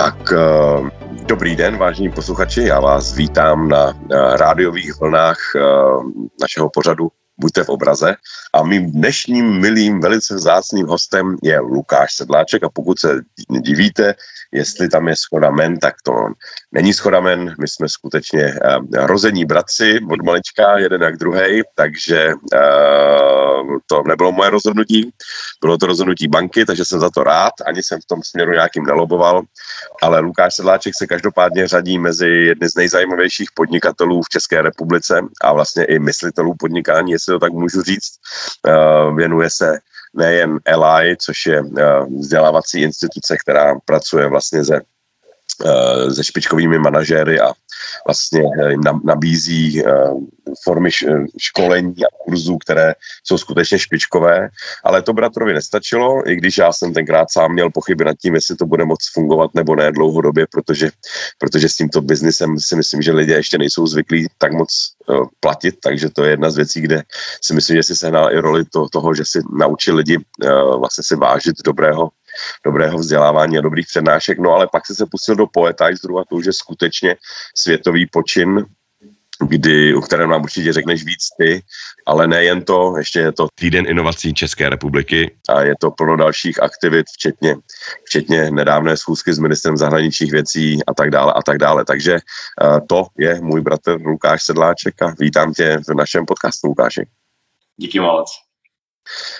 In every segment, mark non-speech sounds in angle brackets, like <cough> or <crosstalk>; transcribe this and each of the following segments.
Tak eh, dobrý den, vážení posluchači, já vás vítám na rádiových vlnách eh, našeho pořadu Buďte v obraze. A mým dnešním milým, velice vzácným hostem je Lukáš Sedláček a pokud se divíte, jestli tam je schoda men, tak to není schoda men. My jsme skutečně uh, rození bratři od malička, jeden jak druhý, takže to nebylo moje rozhodnutí, bylo to rozhodnutí banky, takže jsem za to rád, ani jsem v tom směru nějakým neloboval, ale Lukáš Sedláček se každopádně řadí mezi jedny z nejzajímavějších podnikatelů v České republice a vlastně i myslitelů podnikání, jestli to tak můžu říct. Uh, věnuje se nejen LI, což je eh, vzdělávací instituce, která pracuje vlastně se, eh, se špičkovými manažéry a vlastně eh, jim nabízí formy školení a kurzů, které jsou skutečně špičkové, ale to bratrovi nestačilo, i když já jsem tenkrát sám měl pochyby nad tím, jestli to bude moc fungovat nebo ne dlouhodobě, protože, protože s tímto biznisem si myslím, že lidé ještě nejsou zvyklí tak moc platit, takže to je jedna z věcí, kde si myslím, že si sehnal i roli to, toho, že si naučil lidi vlastně si vážit dobrého dobrého vzdělávání a dobrých přednášek, no ale pak se se pustil do poetizeru a to už je skutečně světový počin, kdy, u kterém nám určitě řekneš víc ty, ale nejen to, ještě je to týden inovací České republiky a je to plno dalších aktivit, včetně, včetně nedávné schůzky s ministrem zahraničních věcí a tak dále a tak dále. Takže uh, to je můj bratr Lukáš Sedláček a vítám tě v našem podcastu, Lukáši. Díky moc.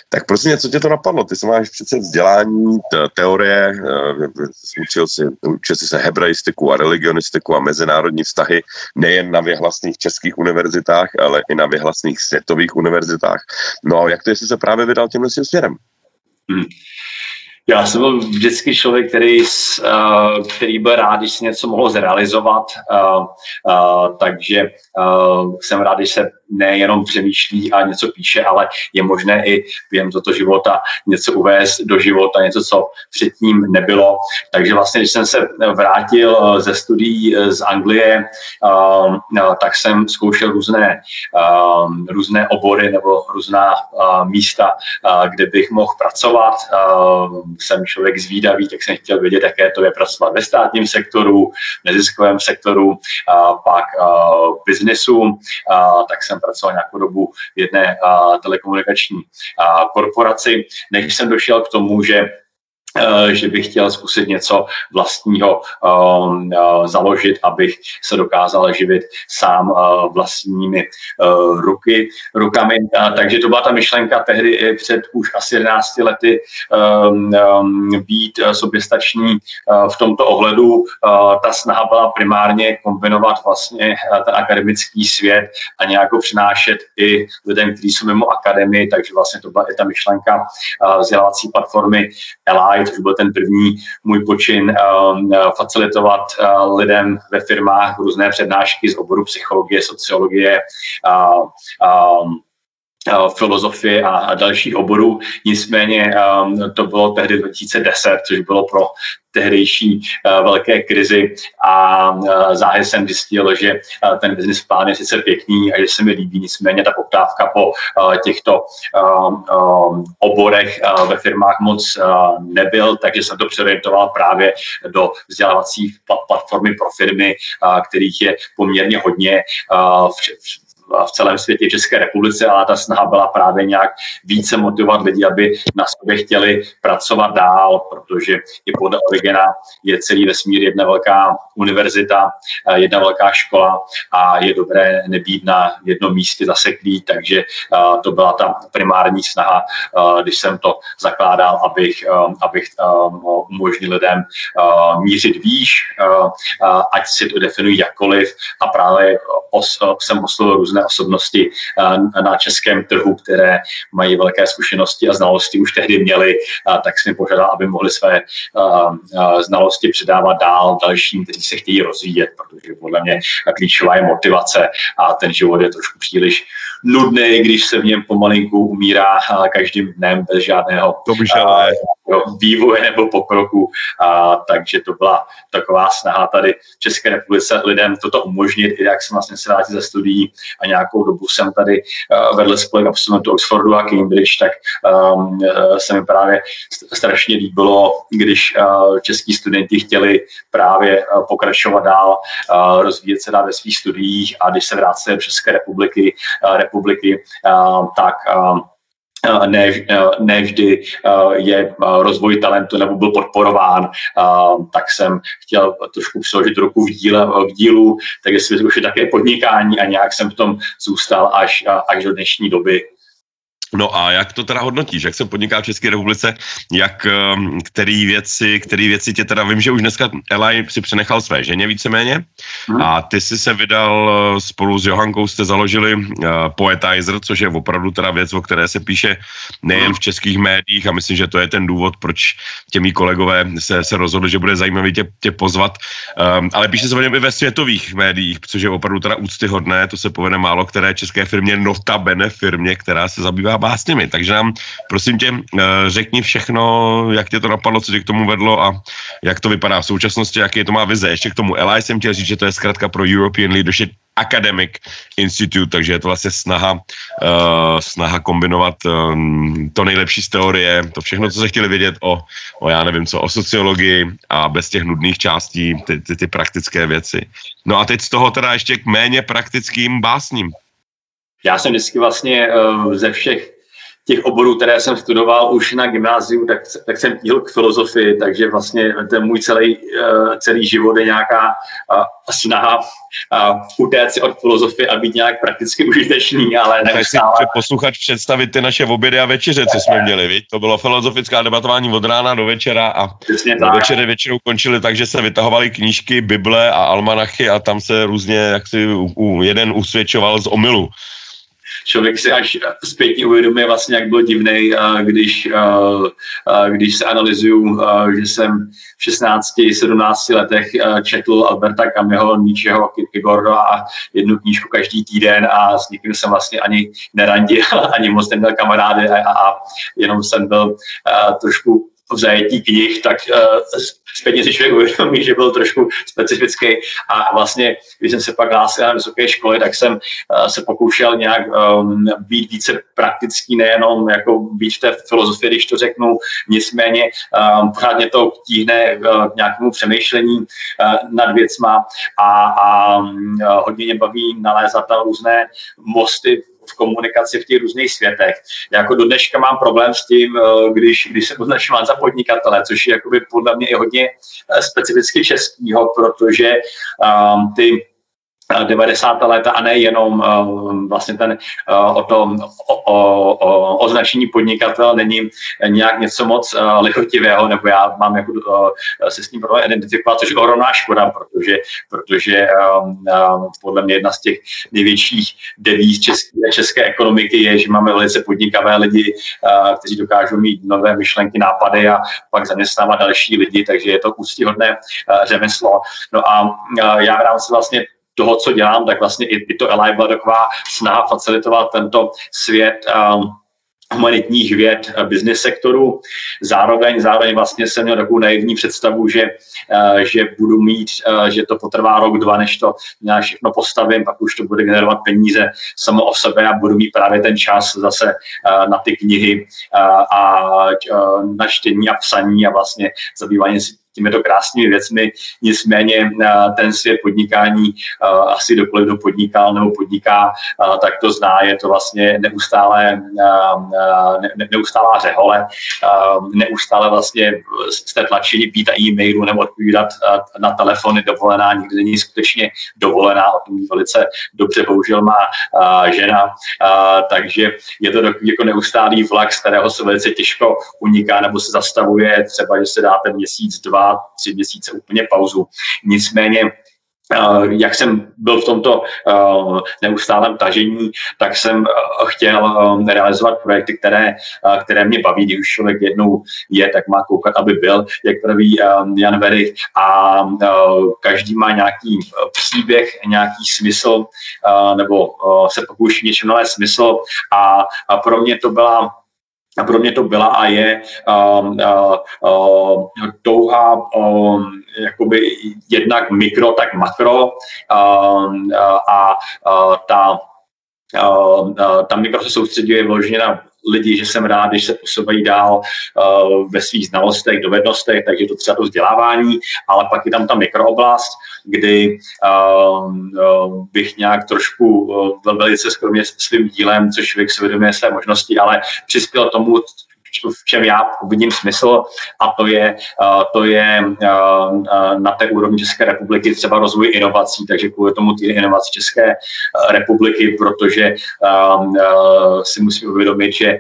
Tak prosím, co tě to napadlo? Ty jsi máš přece vzdělání, teorie, eh, učil si, učil si se hebraistiku a religionistiku a mezinárodní vztahy nejen na vyhlasných českých univerzitách, ale i na vyhlasných světových univerzitách. No a jak to jsi se právě vydal tímhle směrem? Hmm. Já jsem byl vždycky člověk, který, uh, který byl rád, když se něco mohlo zrealizovat, uh, uh, takže jsem rád, když se nejenom přemýšlí a něco píše, ale je možné i během toto života něco uvést do života, něco, co předtím nebylo. Takže vlastně, když jsem se vrátil ze studií z Anglie, tak jsem zkoušel různé, různé obory nebo různá místa, kde bych mohl pracovat jsem člověk zvídavý, tak jsem chtěl vědět, jaké to je pracovat ve státním sektoru, neziskovém sektoru, a pak v biznesu, a, tak jsem pracoval nějakou dobu v jedné a, telekomunikační a, korporaci, než jsem došel k tomu, že že bych chtěl zkusit něco vlastního um, uh, založit, abych se dokázal živit sám uh, vlastními ruky, rukami. Takže to byla ta myšlenka tehdy i před už asi 11 lety um, um, být soběstačný uh, v tomto ohledu. Ta snaha byla primárně kombinovat vlastně ten akademický svět a nějak přinášet i lidem, kteří jsou mimo akademii, takže vlastně to byla i ta myšlenka vzdělávací platformy Eli, což byl ten první můj počin um, facilitovat uh, lidem ve firmách různé přednášky z oboru psychologie, sociologie, uh, um, filozofie a dalších oborů. Nicméně to bylo tehdy 2010, což bylo pro tehdejší velké krizi a záhy jsem zjistil, že ten business plán je sice pěkný a že se mi líbí, nicméně ta poptávka po těchto oborech ve firmách moc nebyl, takže jsem to přeorientoval právě do vzdělávací platformy pro firmy, kterých je poměrně hodně v celém světě, v České republice, ale ta snaha byla právě nějak více motivovat lidi, aby na sobě chtěli pracovat dál, protože i podle Origena je celý vesmír jedna velká univerzita, eh, jedna velká škola a je dobré nebýt na jednom místě zaseklý, takže eh, to byla ta primární snaha, eh, když jsem to zakládal, abych, abych umožnil lidem mířit výš, ať si to definují jakkoliv a právě os, jsem oslovil různé osobnosti eh, na českém trhu, které mají velké zkušenosti a znalosti už tehdy měli, tak jsem požádal, aby mohli své znalosti předávat dál dalším, kteří se chtějí rozvíjet, protože podle mě klíčová je motivace a ten život je trošku příliš nudný, když se v něm pomalinku umírá každým dnem bez žádného jo, vývoje nebo pokroku. A, takže to byla taková snaha tady v České republice lidem toto umožnit, i jak jsem vlastně se vrátil ze studií a nějakou dobu jsem tady uh, vedl spolek absolventů Oxfordu a Cambridge, tak um, se mi právě strašně líbilo, když uh, český studenti chtěli právě uh, pokračovat dál, uh, rozvíjet se dál ve svých studiích a když se vrátili do České republiky, republiky tak uh, ne, ne vždy je rozvoj talentu nebo byl podporován, tak jsem chtěl trošku přiložit ruku v, díle, v dílu, tak jestli už je také podnikání a nějak jsem v tom zůstal až, až do dnešní doby. No a jak to teda hodnotíš? Jak se podniká v České republice? Jak, ehm, který věci, který věci tě teda, vím, že už dneska Eli si přenechal své ženě víceméně hmm. a ty si se vydal eh, spolu s Johankou, jste založili uh, Poetizer, což je opravdu teda věc, o které se píše nejen v českých médiích a myslím, že to je ten důvod, proč těmi kolegové se, se rozhodli, že bude zajímavý tě, tě pozvat, um, ale píše se o něm i ve světových médiích, což je opravdu teda úctyhodné, to se povede málo které české firmě, notabene firmě, která se zabývá básněmi. Takže nám, prosím tě, eh, řekni všechno, jak tě to napadlo, co tě k tomu vedlo a jak to vypadá v současnosti, jaký to má vize. Ještě k tomu Eli jsem chtěl říct, že to je zkrátka pro European Leadership Academic Institute, takže je to vlastně snaha, uh, snaha kombinovat um, to nejlepší z teorie, to všechno, co se chtěli vědět o, o, já nevím co, o sociologii a bez těch nudných částí, ty, ty, ty praktické věci. No a teď z toho teda ještě k méně praktickým básním. Já jsem vždycky vlastně uh, ze všech těch oborů, které jsem studoval už na gymnáziu, tak, tak jsem tíhl k filozofii, takže vlastně ten můj celý, uh, celý život je nějaká uh, snaha utéct si od filozofie a být nějak prakticky užitečný, ale neustále. si posluchač představit ty naše obědy a večeře, co jsme měli, viď? To bylo filozofická debatování od rána do večera a večery většinou končily tak, že se vytahovaly knížky, Bible a almanachy a tam se různě jak si u, jeden usvědčoval z omylu člověk si až zpětně uvědomuje vlastně, jak byl divný, když, když se analyzuju, že jsem v 16, 17 letech četl Alberta Camusho, Nietzscheho, Kierkegaarda a jednu knížku každý týden a s nikým jsem vlastně ani nerandil, <laughs> ani moc neměl kamarády a, a jenom jsem byl trošku zajetí knih, tak uh, zpětně si člověk uvědomí, že byl trošku specifický. A vlastně, když jsem se pak hlásil na vysoké školy, tak jsem uh, se pokoušel nějak um, být více praktický, nejenom jako být v té filozofii, když to řeknu, nicméně um, pořád mě to tíhne uh, k nějakému přemýšlení uh, nad věcma. A, a um, hodně mě baví nalézat tam různé mosty v komunikaci v těch různých světech. Já jako do dneška mám problém s tím, eh, když, když se označován za podnikatele, což je jakoby podle mě i hodně eh, specificky českýho, protože um, ty 90. léta a nejenom uh, vlastně ten uh, o tom o, o, o, označení podnikatel není nějak něco moc lichotivého, nebo já mám jako se s ním problém identifikovat, což je ohromná škoda, protože, protože podle mě jedna z těch největších devíz české, české ekonomiky je, že máme velice podnikavé lidi, kteří dokážou mít nové myšlenky, nápady a pak zaměstnávat další lidi, takže je to úctyhodné řemeslo. No a já v rámci vlastně toho, co dělám, tak vlastně i, i to Eli byla taková snaha facilitovat tento svět um, humanitních věd business sektoru. Zároveň, zároveň vlastně jsem měl takovou naivní představu, že, uh, že budu mít, uh, že to potrvá rok, dva, než to nějak všechno postavím, pak už to bude generovat peníze samo o sebe a budu mít právě ten čas zase na ty knihy a na čtení a psaní a vlastně zabývání si těmito krásnými věcmi. Nicméně eh, ten svět podnikání eh, asi dokoliv do podnikal nebo podniká, eh, tak to zná, je to vlastně neustále, ne, neustálá řehole, neustále vlastně jste tlačení pít a e-mailu nebo odpovídat na telefony dovolená, nikdy není skutečně dovolená, o tom velice dobře bohužel má žena, takže je to jako neustálý vlak, z kterého se velice těžko uniká nebo se zastavuje, třeba, že se dáte měsíc, dva dva, tři měsíce úplně pauzu. Nicméně Uh, jak jsem byl v tomto uh, neustálém tažení, tak jsem uh, chtěl realizovat projekty, které, které mě baví. Když už člověk jednou je, tak má koukat, aby byl, jak praví Jan Verich. A každý má nějaký příběh, nějaký smysl, nebo se pokouší něčem nalézt smysl. A pro mě to byla a pro mě to byla a je uh, uh, uh, touha uh, jakoby jednak mikro, tak makro. Uh, uh, a uh, ta Uh, uh, ta mikro se soustředuje vloženě na lidi, že jsem rád, když se posouvají dál uh, ve svých znalostech, dovednostech, takže to třeba to vzdělávání, ale pak je tam ta mikrooblast, kdy uh, bych nějak trošku uh, velice skromně svým dílem, což člověk si uvědomuje své možnosti, ale přispěl tomu, v čem já vidím smysl a to je, to je na té úrovni České republiky třeba rozvoj inovací, takže kvůli tomu ty inovace České republiky, protože si musím uvědomit, že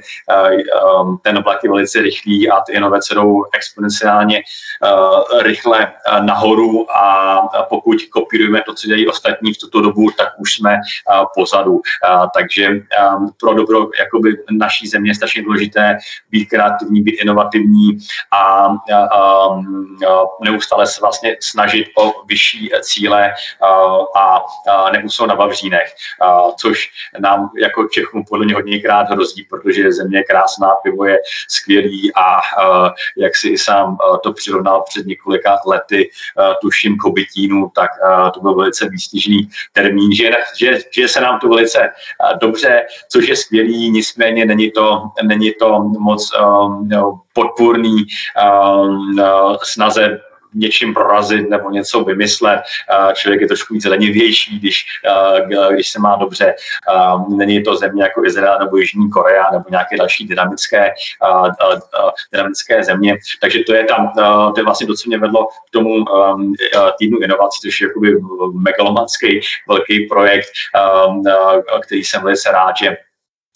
ten vlak je velice rychlý a ty inovace jdou exponenciálně rychle nahoru a pokud kopírujeme to, co dělají ostatní v tuto dobu, tak už jsme pozadu. Takže pro dobro jakoby naší země je strašně důležité být být kreativní, být inovativní a, a, a neustále se vlastně snažit o vyšší cíle a, a neusou na Vavřínech, a, což nám jako Čechům podle mě hodněkrát hrozí, protože země je krásná, pivo je skvělý a, a jak si sám to přirovnal před několika lety, tuším kobytínu, tak to byl velice výstižný termín, že, že, že se nám to velice dobře, což je skvělý, nicméně není to, není to moc um, podpůrný um, uh, snaze něčím prorazit nebo něco vymyslet. Uh, člověk je trošku víc lenivější, když, uh, když se má dobře. Um, není to země jako Izrael nebo Jižní Korea nebo nějaké další dynamické, dynamické země. Takže to je tam, to je vlastně to, co mě vedlo k tomu týdnu inovací, což je jakoby megalomanský velký projekt, který jsem velice rád, že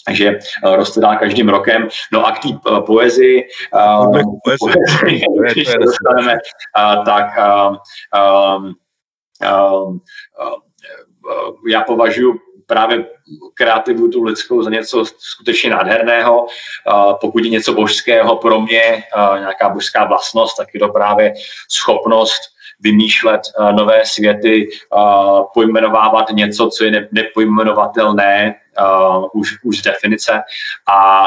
takže uh, roste dál každým rokem. No a k té uh, poezii, uh, poezii když se dostaneme, tak já považuji právě kreativitu lidskou za něco skutečně nádherného. Pokud je něco božského pro mě, nějaká božská vlastnost, tak je to právě schopnost vymýšlet uh, nové světy, uh, pojmenovávat něco, co je nepojmenovatelné, uh, už, už z definice. A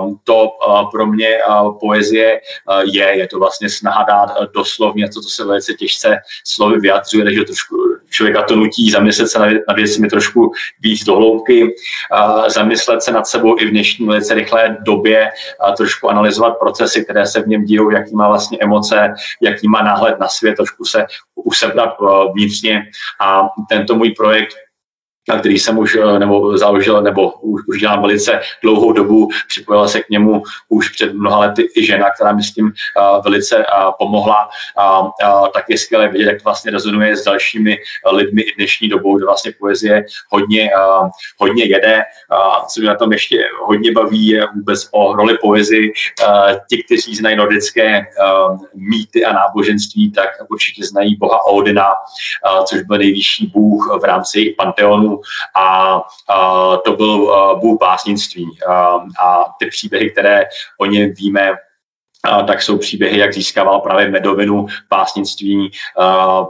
um, to uh, pro mě uh, poezie uh, je, je to vlastně snaha dát uh, doslov něco, co se velice těžce slovy vyjadřuje, takže trošku člověka to nutí zamyslet se na věci trošku víc do hloubky, uh, zamyslet se nad sebou i v dnešní velice rychlé době, uh, trošku analyzovat procesy, které se v něm dějou, jaký má vlastně emoce, jaký má náhled na svět, trošku se usebrat uh, vnitřně. A tento můj projekt který jsem už eh, nebo založil, nebo už, už dělám velice dlouhou dobu. Připojila se k němu už před mnoha lety i žena, která mi s tím uh, velice uh, pomohla. Uh, tak je skvělé vidět, jak to vlastně rezonuje s dalšími lidmi i dnešní dobou, kde vlastně poezie hodně, hodně jede. Co mě na tom ještě hodně baví, je vůbec o roli poezie. Ti, kteří znají nordické mýty a náboženství, tak určitě znají boha Odina, což byl nejvyšší bůh v rámci panteonu a, a to byl bůh básnictví. A, a ty příběhy, které o něm víme, a, tak jsou příběhy, jak získával právě medovinu básnictví,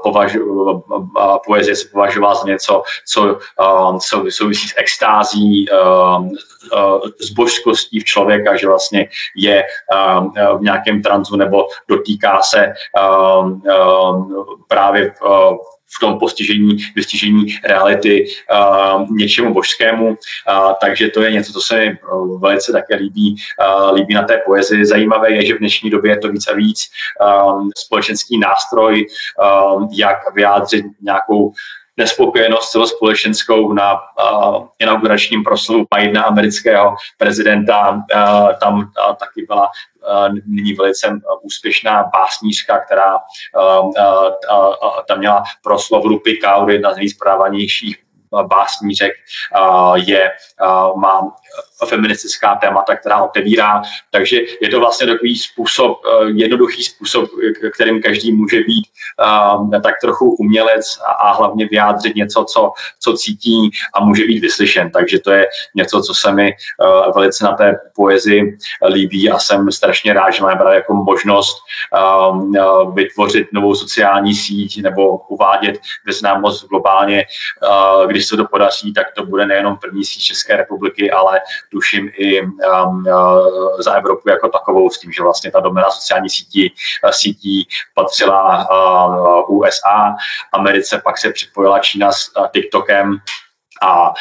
považu, a, poezie se považovala za něco, co, souvisí s extází, s božskostí v člověka, že vlastně je v nějakém tranzu nebo dotýká se právě v tom postižení, vystižení reality uh, něčemu božskému. Uh, takže to je něco, co se mi velice také líbí, uh, líbí na té poezii. Zajímavé je, že v dnešní době je to víc a víc um, společenský nástroj, um, jak vyjádřit nějakou nespokojenost celospolečenskou na uh, inauguračním proslovu Bidena, amerického prezidenta. Uh, tam uh, taky byla uh, nyní velice úspěšná básnířka, která uh, uh, uh, tam měla proslov Rupy Kaur, jedna z nejsprávanějších básnířek, je, má feministická témata, která otevírá. Takže je to vlastně takový způsob, jednoduchý způsob, kterým každý může být tak trochu umělec a hlavně vyjádřit něco, co, co cítí a může být vyslyšen. Takže to je něco, co se mi velice na té poezii líbí a jsem strašně rád, že máme jako možnost vytvořit novou sociální síť nebo uvádět ve známost globálně, když se to podaří, tak to bude nejenom první síť České republiky, ale tuším i um, uh, za Evropu jako takovou, s tím, že vlastně ta domena sociální sítí, uh, sítí patřila uh, USA, Americe, pak se připojila Čína s uh, TikTokem, a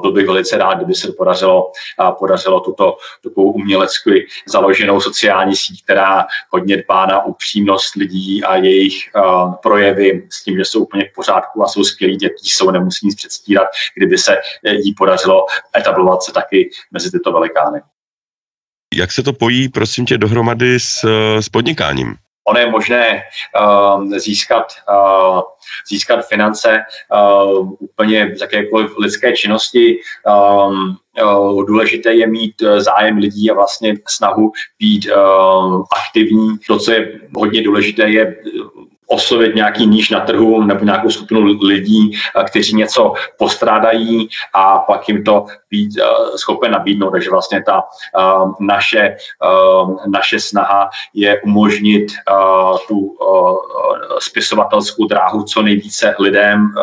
byl bych velice rád, kdyby se podařilo, podařilo tuto takovou umělecky založenou sociální síť, která hodně dbá na upřímnost lidí a jejich projevy s tím, že jsou úplně v pořádku a jsou skvělí dětí, jsou nemusí nic předstírat, kdyby se jí podařilo etablovat se taky mezi tyto velikány. Jak se to pojí, prosím tě, dohromady s, s podnikáním? Ono je možné uh, získat, uh, získat finance uh, úplně z jakékoliv lidské činnosti. Um, důležité je mít zájem lidí a vlastně snahu být aktivní. To, co je hodně důležité, je oslovit nějaký níž na trhu nebo nějakou skupinu lidí, eh, kteří něco postrádají a pak jim to být eh, schopen nabídnout. Takže vlastně ta eh, naše, naše snaha je umožnit tu spisovatelskou dráhu co nejvíce lidem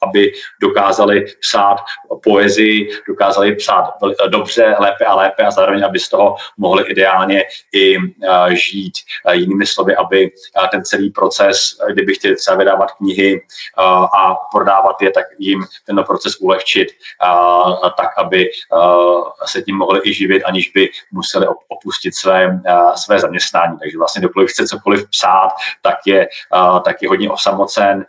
aby dokázali psát poezii, dokázali psát dobře, lépe a lépe a zároveň, aby z toho mohli ideálně i eh, žít. Eh, jinými slovy, aby eh, ten celý proces, kdyby chtěli třeba vydávat knihy a prodávat je, tak jim ten proces ulehčit, tak aby se tím mohli i živit, aniž by museli opustit své, své zaměstnání. Takže vlastně dokoliv chce cokoliv psát, tak je, tak je hodně osamocen,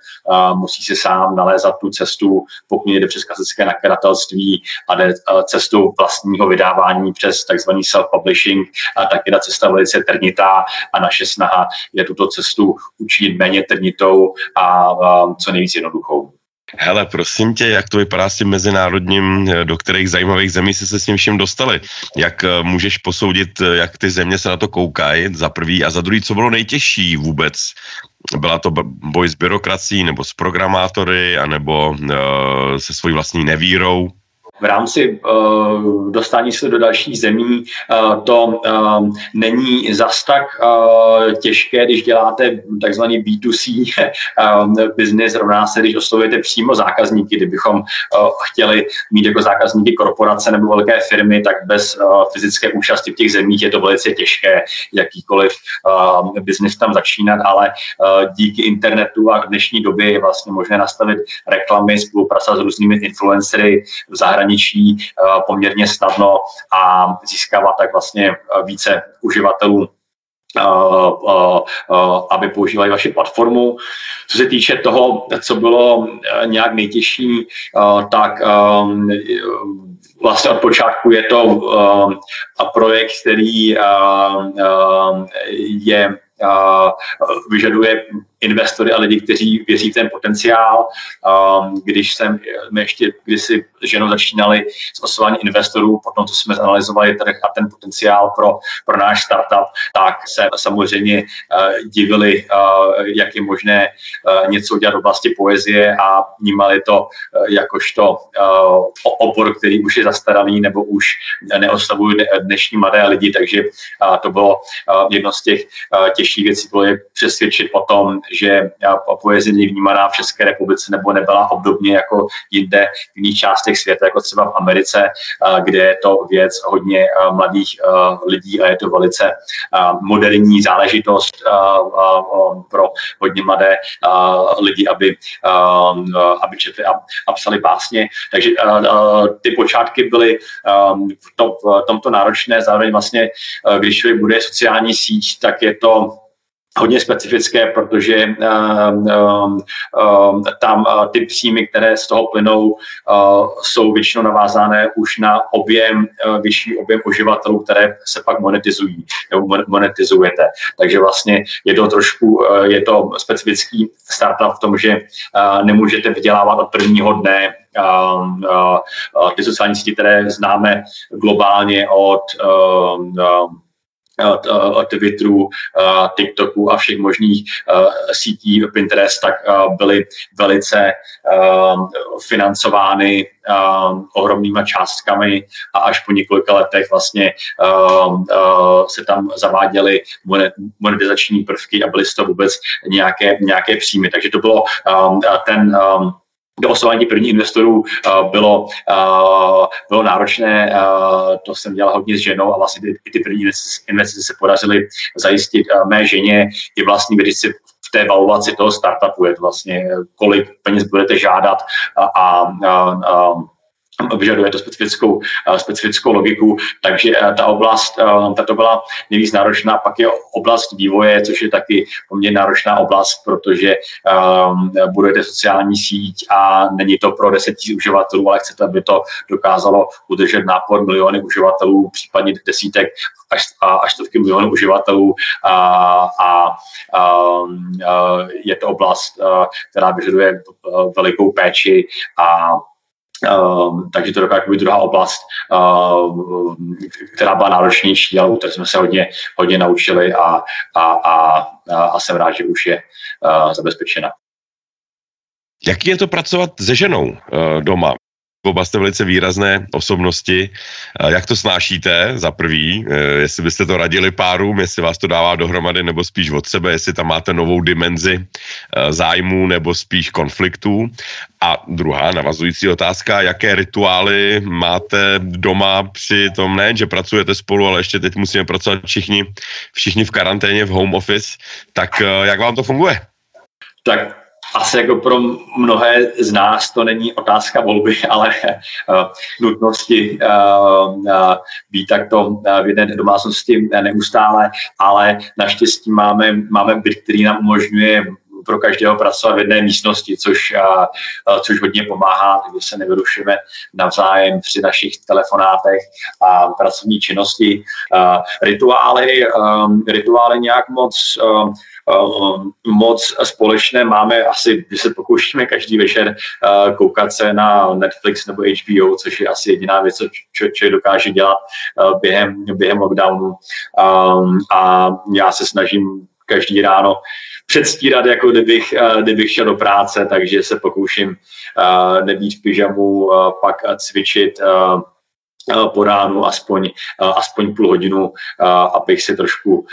musí si sám nalézat tu cestu, pokud jde přes klasické nakladatelství a jde eh, cestu vlastního vydávání přes takzvaný self-publishing, tak je ta cesta velice trnitá a naše snaha je tuto cestu učinit méně trnitou a co nejvíc jednoduchou. Hele, prosím tě, jak to vypadá s tím mezinárodním, eh, do kterých zajímavých zemí se se s tím vším dostali? Jak eh, můžeš posoudit, jak ty země se na to koukají, za prvý, a za druhý, co bylo nejtěžší vůbec byla to boj s byrokracií nebo s programátory, anebo uh, se svojí vlastní nevírou? V rámci uh, dostání se do dalších zemí uh, to uh, není zas tak uh, těžké, když děláte takzvaný B2C uh, <laughs> business, rovná se, když oslovujete přímo zákazníky. Kdybychom uh, chtěli mít jako zákazníky korporace nebo velké firmy, tak bez uh, fyzické účasti v těch zemích je to velice těžké jakýkoliv uh, business tam začínat, ale uh, díky internetu a v dnešní době je vlastně možné nastavit reklamy, spolupracovat s různými influencery v zahraničí zahraničí eh, poměrně snadno a získávat tak vlastně eh, více uživatelů eh, aby používali vaši platformu. Co se týče toho, co bylo nějak nejtěžší, tak vlastně od počátku je to projekt, který je vyžaduje investory a lidi, kteří věří v ten potenciál. Když jsem, my ještě kdysi ženou začínali s osováním investorů, potom co jsme zanalizovali trh a ten potenciál pro, pro náš startup, tak se samozřejmě divili, jak je možné něco udělat v oblasti poezie a vnímali to jakožto obor, který už je zastaralý nebo už neoslavuje dnešní mladé lidi, takže to bylo jedno z těch těžších věcí, bylo je přesvědčit o tom, že poezie není vnímaná v České republice nebo nebyla obdobně jako jinde v jiných částech světa, jako třeba v Americe, kde je to věc hodně mladých lidí a je to velice moderní záležitost pro hodně mladé lidi, aby, aby četli a, psali básně. Takže ty počátky byly v, to, v tomto náročné, zároveň vlastně, když bude sociální síť, tak je to hodně specifické, protože uh, uh, tam uh, ty příjmy, které z toho plynou, uh, jsou většinou navázané už na objem, uh, vyšší objem uživatelů, které se pak monetizují nebo monetizujete. Takže vlastně je to trošku, je to specifický startup v tom, že nemůžete vydělávat od prvního dne ty sociální sítě, které známe globálně od uh, Twitteru, TikToku a všech možných sítí Pinterest, tak byly velice financovány ohromnýma částkami a až po několika letech vlastně se tam zaváděly monetizační prvky a byly z toho vůbec nějaké, nějaké příjmy. Takže to bylo ten do oslování prvních investorů uh, bylo, uh, bylo náročné. Uh, to jsem dělal hodně s ženou a vlastně ty, ty první investice se podařily zajistit mé ženě i vlastní vědici v té valuaci toho startupu. Je to vlastně, kolik peněz budete žádat a, a, a, a vyžaduje to specifickou, eh, specifickou logiku, takže eh, ta oblast, eh, tato byla nejvíc náročná, pak je oblast vývoje, což je taky poměrně náročná oblast, protože budujete sociální síť a není to pro 10 000 uživatelů, ale chcete, aby to dokázalo udržet nápor miliony uživatelů, případně desítek až, až stovky milionů uživatelů. A, a, a, a je to oblast, která vyžaduje velikou péči a Uh, takže to je být druhá oblast, uh, která byla náročnější, ale u jsme se hodně, hodně naučili a, a, a, a jsem rád, že už je uh, zabezpečena. Jaký je to pracovat se ženou uh, doma? Oba jste velice výrazné osobnosti. Jak to snášíte za prvý? Eh, jestli byste to radili párům, jestli vás to dává dohromady nebo spíš od sebe, jestli tam máte novou dimenzi eh, zájmů nebo spíš konfliktů. A druhá navazující otázka, jaké rituály máte doma při tom, ne, že pracujete spolu, ale ještě teď musíme pracovat všichni, všichni v karanténě, v home office, tak eh, jak vám to funguje? Tak asi jako pro mnohé z nás to není otázka volby, <laughs> ale uh, nutnosti uh, uh, být takto uh, v jedné domácnosti neustále, ale naštěstí máme, máme byt, který nám umožňuje pro každého pracovat v jedné místnosti, což, a, což hodně pomáhá, takže se nevyrušujeme navzájem při našich telefonátech a pracovní činnosti. A, rituály, a, rituály nějak moc a, moc společné máme asi, když se pokoušíme každý večer koukat se na Netflix nebo HBO, což je asi jediná věc, co člověk dokáže dělat během, během lockdownu. A já se snažím každý ráno předstírat, jako kdybych, kdybych šel do práce, takže se pokouším nebýt v pyžamu, pak cvičit po ránu aspoň, aspoň půl hodinu, abych si trošku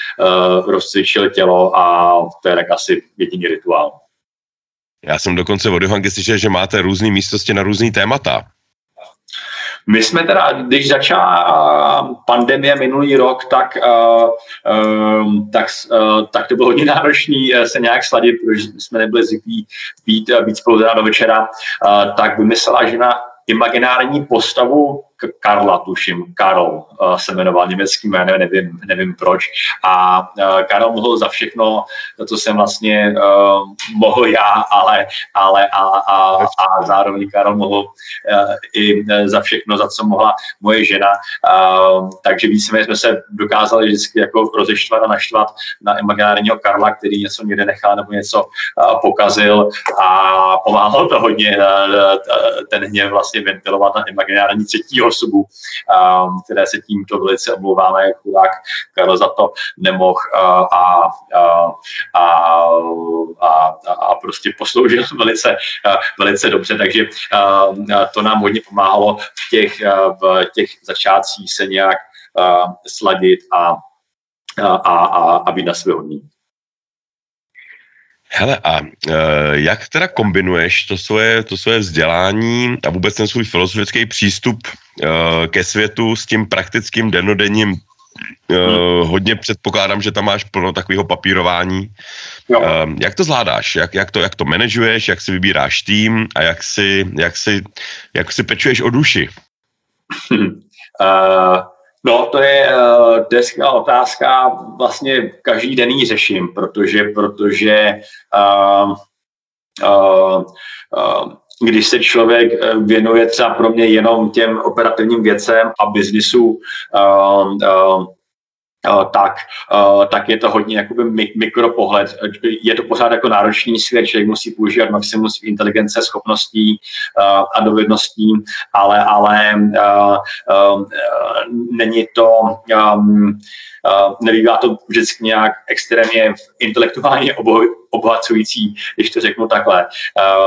rozcvičil tělo a to je tak asi jediný rituál. Já jsem dokonce od Johanky slyšel, že máte různé místnosti na různý témata. My jsme teda, když začala pandemie minulý rok, tak, tak, tak to bylo hodně náročné se nějak sladit, protože jsme nebyli zvyklí být, být spolu do večera, tak vymyslela žena imaginární postavu Karla, tuším, Karol uh, se jmenoval německým jménem, nevím, nevím proč. A uh, Karol mohl za všechno, co jsem vlastně uh, mohl já, ale, ale a, a, a zároveň Karol mohl i za všechno, za co mohla moje žena. Takže víceméně jsme se dokázali vždycky jako rozeštvat a naštvat na imaginárního Karla, který něco někde nechal nebo něco pokazil a pomáhalo to hodně ten hněv vlastně ventilovat na imaginární třetího osobu, um, které se tímto velice omlouváme, jak chudák Karel za to nemohl a, a, a, a, a prostě posloužil velice, velice dobře, takže to nám hodně pomáhalo v těch, v těch začátcích se nějak sladit a, a, a, a být na své hodný. Hele, a e, jak teda kombinuješ to svoje, to svoje vzdělání a vůbec ten svůj filozofický přístup e, ke světu s tím praktickým denodenním hmm. hodně předpokládám, že tam máš plno takového papírování. Jo. E, jak to zvládáš? Jak, jak, to, jak to manažuješ? Jak si vybíráš tým? A jak si, jak si, jak si pečuješ o duši? <laughs> Hmm. Uh, No, to je, uh, je skvělá otázka. Vlastně každý den ji řeším, protože, protože uh, uh, uh, když se člověk věnuje třeba pro mě jenom těm operativním věcem a biznisu, uh, uh, tak, tak je to hodně jakoby mikropohled. Je to pořád jako náročný svět, člověk musí používat maximum svých inteligence, schopností a dovedností, ale, ale není to, nebývá to vždycky nějak extrémně intelektuálně obohacující, když to řeknu takhle.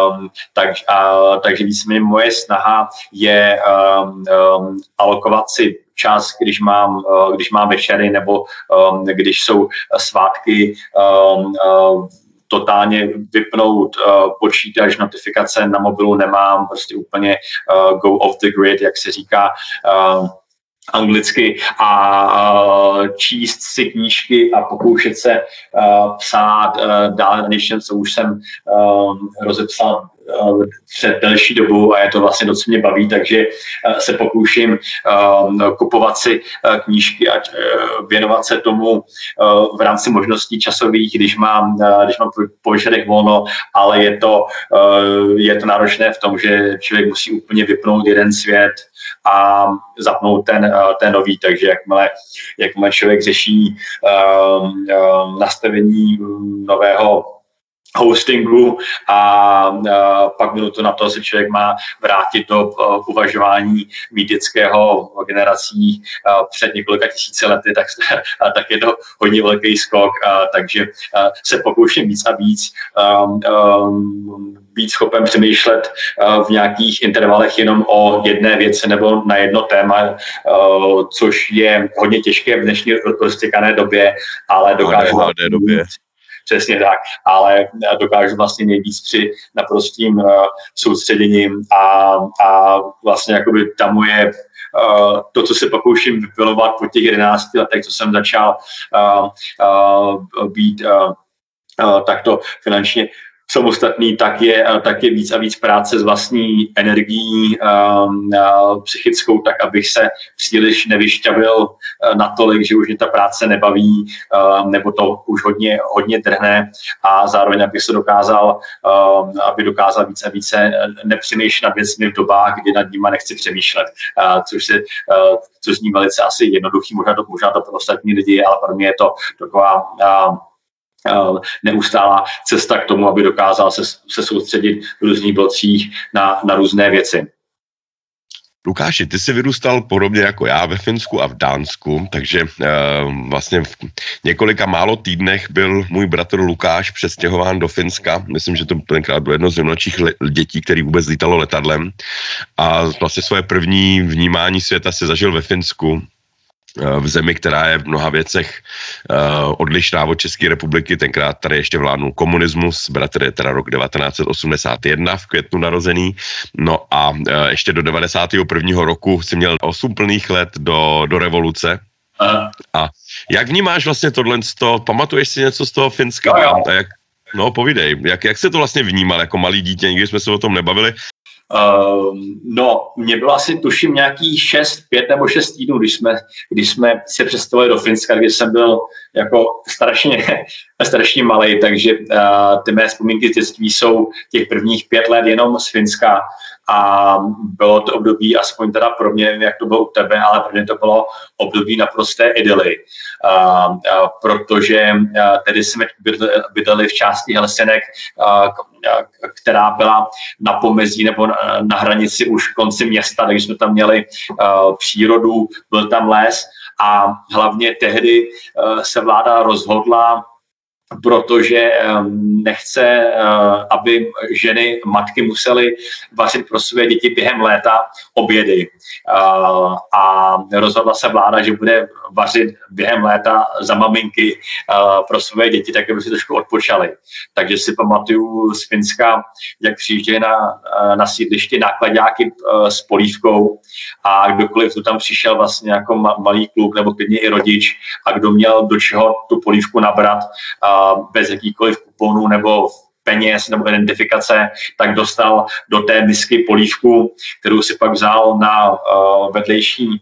Um, tak, uh, takže víceméně moje snaha je um, um, alokovat si čas, když mám, uh, když mám večery nebo um, když jsou svátky uh, totálně vypnout počítač, notifikace na mobilu nemám, prostě úplně go off the grid, jak se říká anglicky. A číst si knížky a pokoušet se psát na něčem, co už jsem rozepsal před delší dobu a je to vlastně co mě baví, takže se pokouším kupovat si knížky a věnovat se tomu v rámci možností časových, když mám, když mám po volno, ale je to, je to náročné v tom, že člověk musí úplně vypnout jeden svět, a zapnout ten, eh, ten nový. Takže jakmile, jakmile člověk řeší nastavení nového hostingu a, a pak minutu na to se člověk má vrátit do uh, uvažování mýtického generací uh, před několika tisíci lety, tak, <laughs> uh, tak je to hodně velký skok, takže uh, se pokouším víc a víc um, um, být schopen přemýšlet v nějakých intervalech jenom o jedné věci nebo na jedno téma, což je hodně těžké v dnešní roztěkané době, ale dokážu... době přesně tak, ale dokážu vlastně nejvíc při naprostým uh, soustředěním a, a vlastně jakoby tam moje Uh, to, co se pokouším vypilovat po těch 11 letech, co jsem začal uh, uh, být takto finančně samostatný, tak je, eh, tak je víc a víc práce s vlastní energií um, uh, psychickou, tak abych se příliš nevyšťavil uh, natolik, že už mě ta práce nebaví, uh, nebo to už hodně, hodně drhne. A zároveň, abych se dokázal, uh, aby dokázal více a více nepřemýšlet nad věcmi v dobách, kdy nad nimi nechci přemýšlet, což, se, což zní velice asi jednoduchý, možná to, možná to pro ostatní lidi, ale pro mě je to taková Eh, neustálá cesta k tomu, aby dokázal se, se soustředit v různých blocích na, na různé věci. Lukáši, ty jsi vyrůstal podobně jako já ve Finsku a v Dánsku, takže e, vlastně v několika málo týdnech byl můj bratr Lukáš přestěhován do Finska. Myslím, že to tenkrát bylo jedno z nejmladších dětí, který vůbec lítalo letadlem. A vlastně svoje první vnímání světa se zažil ve Finsku Eh, v zemi, která je v mnoha věcech uh, odlišná od České republiky. Tenkrát tady ještě vládnul komunismus, bratr je teda rok 1981 v květnu narozený. No a uh, ještě do 91. roku si měl 8 plných let do, do revoluce. A jak vnímáš vlastně tohle? Pamatuješ si něco z toho Finska? Jo. jak, no povídej, jak, jak se to vlastně vnímal jako malý dítě? Nikdy jsme se o tom nebavili, Uh, no, mě bylo asi tuším nějaký 6, 5 nebo 6 týdnů, když jsme, když jsme se přestěhovali do Finska, kdy jsem byl jako strašně, <laughs> strašně malý, takže uh, ty mé vzpomínky z dětství jsou těch prvních pět let jenom z Finska a bylo to období, aspoň teda pro mě, jak to bylo u tebe, ale pro mě to bylo období naprosté idyly, uh, uh, protože uh, tedy jsme bydleli v části Helsinek, uh, která byla na pomezí nebo na, na hranici už konci města, takže jsme tam měli uh, přírodu, byl tam les a hlavně tehdy uh, se vláda rozhodla protože nechce, eh, aby ženy, matky musely vařit pro své děti během léta obědy. Eh, a rozhodla se vláda, že bude vařit během léta za maminky pro své děti, tak aby si trošku odpočali. Takže si pamatuju z Finska, jak přijíždějí na, na sídliště nákladňáky s polívkou a kdokoliv tu tam přišel vlastně jako malý kluk nebo klidně i rodič a kdo měl do čeho tu polívku nabrat, bez jakýkoliv kuponů nebo peněz nebo identifikace, tak dostal do té misky polívku, kterou si pak vzal na uh, vedlejší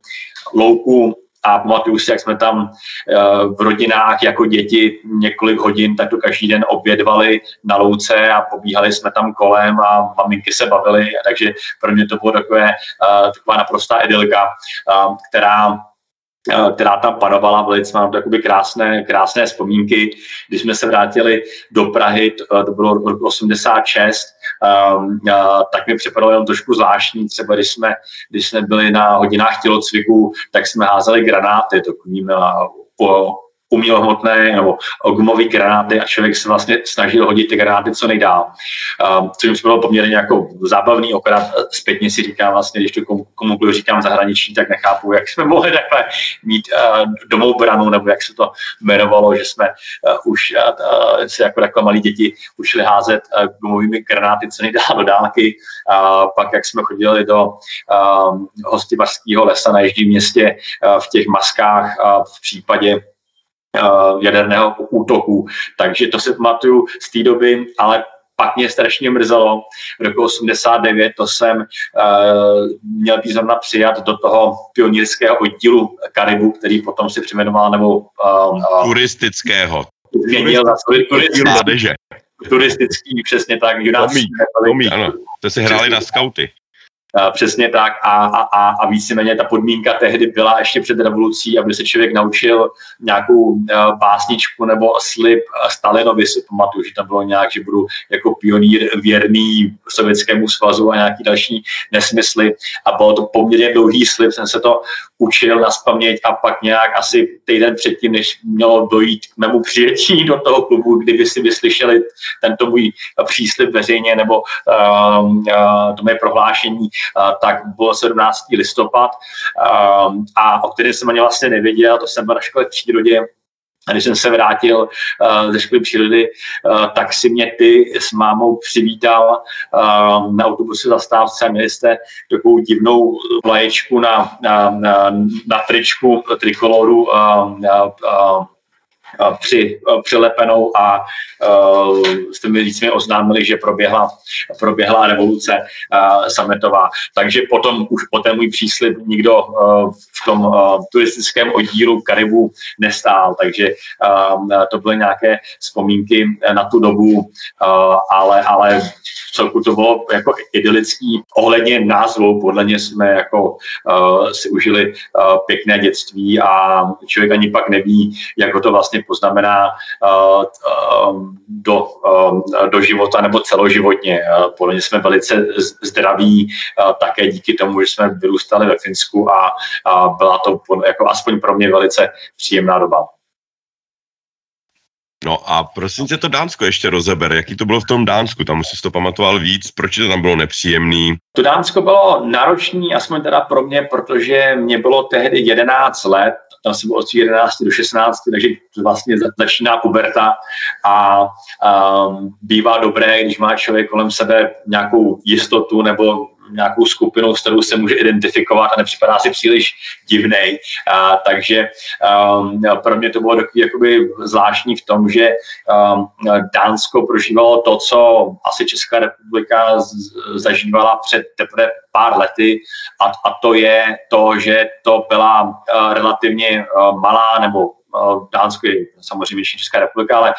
louku a pamatuju si, jak jsme tam uh, v rodinách jako děti několik hodin, tak to každý den obědvali na louce a pobíhali jsme tam kolem a maminky se bavily, takže pro mě to bylo takové, uh, taková naprostá idylka, uh, která Eh, která tam panovala, velice mám takové krásné, krásné vzpomínky. Když jsme se vrátili do Prahy, to, to bylo rok 86, um, uh, tak mi připadalo jenom trošku zvláštní, třeba když jsme, když jsme byli na hodinách tělocviku, tak jsme házeli granáty, takovým uh, po, umělohmotné nebo gumové granáty a člověk se vlastně snažil hodit ty granáty co nejdál. Uh, což bylo poměrně jako zábavný, okrát zpětně si říkám vlastně, když to komu, komukoliv říkám zahraničí, tak nechápu, jak jsme mohli takhle mít uh, domou branu, nebo jak se to jmenovalo, že jsme uh, už uh, se jako takhle malí děti ušli házet uh, gumovými granáty co nejdál do dálky. Uh, pak jak jsme chodili do uh, hostivařského lesa na Jižním městě uh, v těch maskách uh, v případě jaderného útoku. Takže to si pamatuju z té doby, ale pak mě strašně mrzelo. V roku 89 to jsem uh, měl být zrovna přijat do toho pionýrského oddílu Karibu, který potom si přejmenoval nebo... Uh, turistického. Změnil za turistický, turistický, přesně tak. Tomík, Tomík, ano. To si hráli na skauty. Uh, přesně tak. A, a, a, víceméně ta podmínka tehdy byla ještě před revolucí, aby se člověk naučil nějakou uh, básničku nebo slib Stalinovi, si pamatuju, že tam bylo nějak, že budu jako pionýr věrný Sovětskému svazu a nějaký další nesmysly. A bylo to poměrně dlouhý slib, jsem se to učil na spaměť a pak nějak asi týden předtím, než mělo dojít k mému přijetí do toho klubu, kdyby si vyslyšeli tento můj příslip veřejně nebo uh, uh, to moje prohlášení, tak bylo 17. listopad uh, a o kterém jsem ani vlastně nevěděl, to jsem byl na škole v přírodě, a když jsem se vrátil uh, ze školy přírody, uh, tak si mě ty s mámou přivítal uh, na autobuse zastávce a měli jste takovou divnou vlaječku na, na, na, na tričku trikoloru uh, uh, při, přilepenou a uh, jste mi víc mi oznámili, že proběhla, proběhla revoluce sametová. Takže potom už po ten můj příslip nikdo v tom turistickém oddílu Karibu nestál, takže to byly nějaké vzpomínky na tu dobu, ale, ale celku to bylo jako idylický. Ohledně názvu, podle mě jsme jako si užili pěkné dětství a člověk ani pak neví, jak to vlastně poznamená uh, uh, do, uh, do života nebo celoživotně. Podle mě jsme velice zdraví také díky tomu, že jsme vyrůstali ve Finsku a byla to jako aspoň pro mě velice příjemná doba. No a prosím tě to Dánsko ještě rozeber, jaký to bylo v tom Dánsku, tam si to pamatoval víc, proč to tam bylo nepříjemný? To Dánsko bylo náročný, aspoň teda pro mě, protože mě bylo tehdy 11 let, tam jsem byl od 11 do 16, takže vlastně začíná puberta a um, bývá dobré, když má člověk kolem sebe nějakou jistotu nebo nějakou skupinou, s kterou se může identifikovat a nepřipadá si příliš divnej. A, takže um, pro mě to bylo takový jakoby zvláštní v tom, že um, Dánsko prožívalo to, co asi Česká republika z, zažívala před teprve pár lety a, a to je to, že to byla uh, relativně uh, malá nebo Dánsko je samozřejmě Česká republika, ale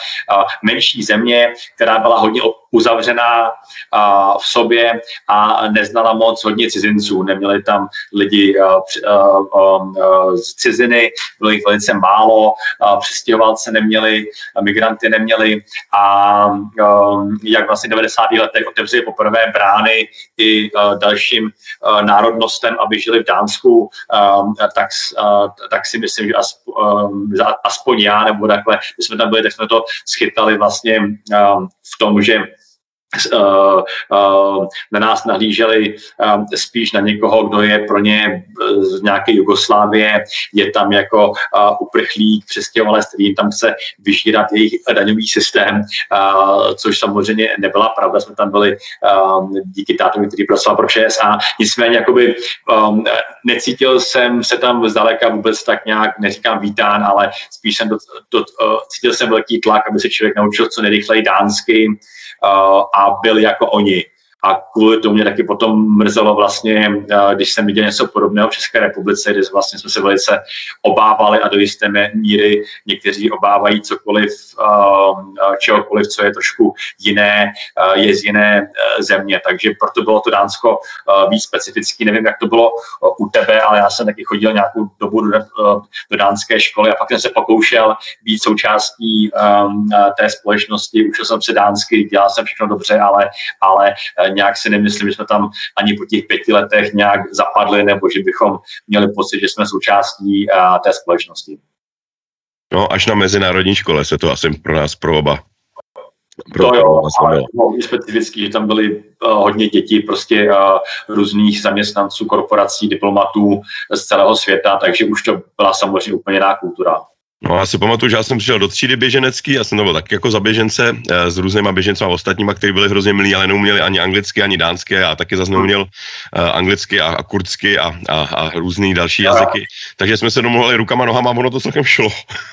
menší země, která byla hodně uzavřená v sobě a neznala moc hodně cizinců. Neměli tam lidi z ciziny, bylo jich velice málo, přistěhovalce neměli, migranty neměli a jak vlastně v 90. letech otevřeli poprvé brány i dalším národnostem, aby žili v Dánsku, tak, tak si myslím, že aspoň já nebo takhle, my jsme tam byli, tak jsme to schytali vlastně v tom, že na nás nahlíželi uh, spíš na někoho, kdo je pro ně z nějaké Jugoslávie, je tam jako uprchlík, přestěhovalec, který tam chce vyžírat jejich daňový systém, což samozřejmě nebyla pravda, jsme tam byli díky tátovi, který pracoval pro ČSA, nicméně jakoby necítil jsem se tam zdaleka vůbec tak nějak, neříkám vítán, ale spíš jsem do, do, cítil jsem velký tlak, aby se člověk naučil co nejrychleji dánsky, a byl jako oni. A kvůli tomu mě taky potom mrzelo vlastně, když jsem viděl něco podobného v České republice, kde vlastně jsme se velice obávali a do jisté míry někteří obávají cokoliv, čehokoliv, co je trošku jiné, je z jiné země. Takže proto bylo to Dánsko víc specifický. Nevím, jak to bylo u tebe, ale já jsem taky chodil nějakou dobu do, do dánské školy a pak jsem se pokoušel být součástí té společnosti. Učil jsem se dánsky, dělal jsem všechno dobře, ale, ale nějak si nemyslím, že jsme tam ani po těch pěti letech nějak zapadli, nebo že bychom měli pocit, že jsme součástí té společnosti. No, až na mezinárodní škole se to asi pro nás pro oba pro to jo, ale hodně specifický, že tam byly uh, hodně dětí prostě uh, různých zaměstnanců, korporací, diplomatů z celého světa, takže už to byla samozřejmě úplně jiná kultura. No já si pamatuju, že já jsem přišel do třídy běženecký, já jsem to byl tak jako za běžence eh, s různýma běžencema ostatníma, kteří byli hrozně milí, ale neuměli ani anglicky, ani dánsky, a taky zase neuměl uh, anglicky a, a kurdsky a, a, a různý další jazyky. Takže jsme se domluvili rukama, nohama, ono to celkem šlo.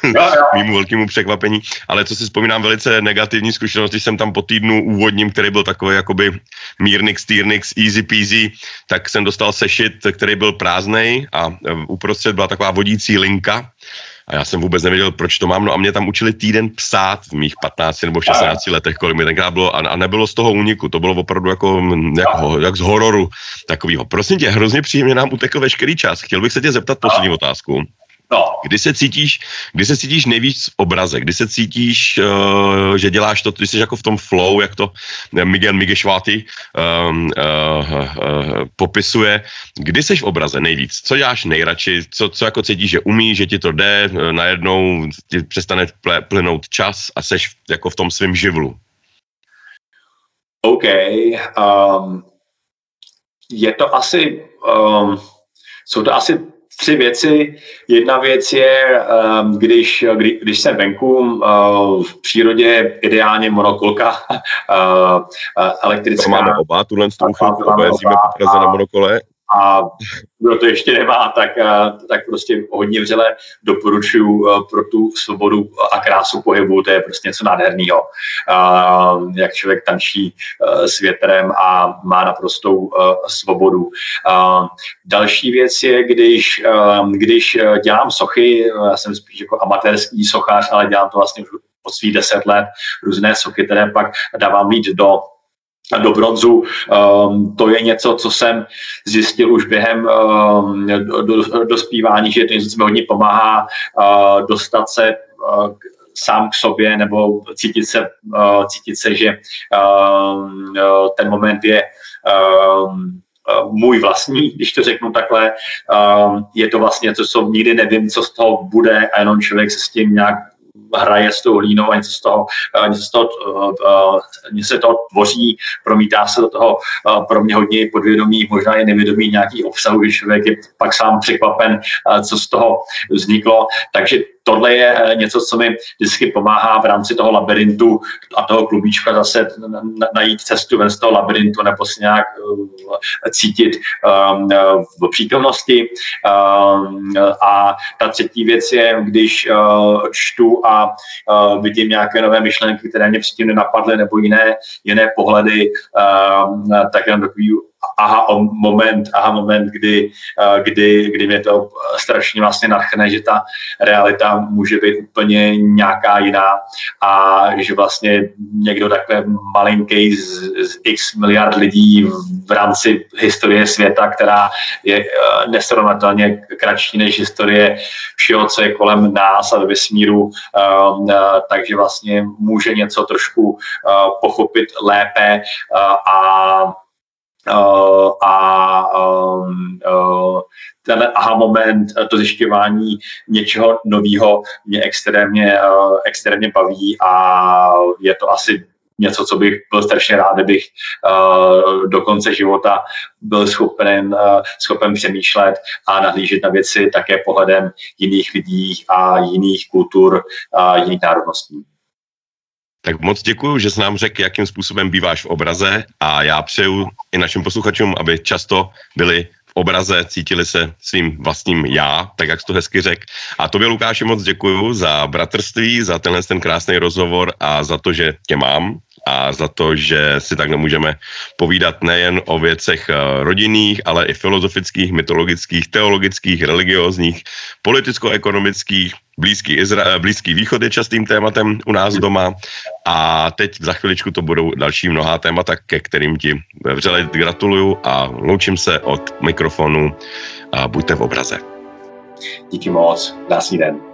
<laughs> Mýmu velkému překvapení. Ale co si vzpomínám, velice negativní zkušenost, když jsem tam po týdnu úvodním, který byl takový jakoby mírnix, týrnix, easy peasy, tak jsem dostal sešit, který byl prázdnej a eh, uprostřed byla taková vodící linka a já jsem vůbec nevěděl, proč to mám. No a mě tam učili týden psát v mých 15 nebo 16 letech, kolik mi tenkrát bylo. A, a nebylo z toho úniku, to bylo opravdu jako, jak, jak z hororu takového. Prosím tě, hrozně příjemně nám utekl veškerý čas. Chtěl bych se tě zeptat poslední otázku. No. Kdy se cítíš, kdy se cítíš nejvíc v obraze? Kdy se cítíš, uh, že děláš to, ty jsi jako v tom flow, jak to Miguel Miguel um, uh, uh, popisuje. Kdy jsi v obraze nejvíc? Co děláš nejradši? Co, co jako cítíš, že umíš, že ti to jde, najednou ti přestane plynout čas a seš jako v tom svém živlu? OK. Um, je to asi, um, jsou to asi tři věci. Jedna věc je, ehm, když, kdy, když jsem venku eh, v přírodě, ideálně monokolka <laughs> eh, eh, elektrická. To máme oba, tuhle tu chvilku, oba jezdíme po Praze na monokole a kdo to ještě nemá, tak, eh, tak prostě hodně vřele doporučuji eh, pro tu svobodu a krásu pohybu, to je prostě něco nádherného. Jak člověk tančí eh, s větrem a má naprostou svobodu. Další věc je, když, když dělám sochy, já jsem spíš jako amatérský sochař, ale dělám to vlastně už od svých deset let, různé sochy, které pak dávám mít do do bronzu. Um, to je něco, co jsem zjistil už během um, do, dospívání, že to něco, co mi hodně pomáhá uh, dostat se uh, sám k sobě nebo cítit se, uh, cítit se že uh, ten moment je můj vlastní, když to řeknu takhle. Je to vlastně něco, co nikdy nevím, co z toho bude a jenom člověk se s tím nějak hraje s tou hlínou a něco z toho, eh, něco z toho, uh, něco se toho tvoří, promítá se do toho pro mě hodně podvědomí, možná je nevědomí nějaký obsahu, když člověk je pak sám překvapen, co z toho vzniklo. Takže tohle je eh, něco, co mi vždycky pomáhá v rámci toho labirintu a toho klubíčka zase najít cestu ven z toho labirintu nebo si nějak eh, cítit um, v přítomnosti. Um, a ta třetí věc je, když uh, čtu a vidím nějaké nové myšlenky, které mě předtím nenapadly, nebo jiné, jiné pohledy, um, tak jenom takový aha moment, aha moment, kdy, eh, kdy, kdy mě to strašně vlastně nadchne, že ta realita může být úplně nějaká jiná a že vlastně někdo takhle malinký z, z x miliard lidí v rámci historie světa, která je eh, nesrovnatelně kratší než historie všeho, co je kolem nás a ve vesmíru, eh, takže vlastně může něco trošku pochopit lépe a a um, uh, ten aha moment, to zjišťování něčeho nového mě extrémně, uh, extrémně baví a je to asi něco, co bych byl strašně rád, kdybych uh, do konce života byl schopen, uh, schopen přemýšlet a nahlížet na věci také pohledem jiných lidí a jiných kultur, a jiných národností. Tak moc děkuji, že jsi nám řekl, jakým způsobem býváš v obraze a já přeju i našim posluchačům, aby často byli v obraze, cítili se svým vlastním já, tak jak jsi to hezky řekl. A tobě, Lukáši, moc děkuji za bratrství, za tenhle ten krásný rozhovor a za to, že tě mám a za to, že si tak nemůžeme povídat nejen o věcech eh, rodinných, ale i filozofických, mytologických, teologických, religiózních, politicko-ekonomických, Blízký, Izra- Blízký východ je častým tématem u nás doma a teď za chviličku to budou další mnohá témata, ke kterým ti vřele gratuluju a loučím se od mikrofonu a buďte v obraze. Díky moc, krásný den.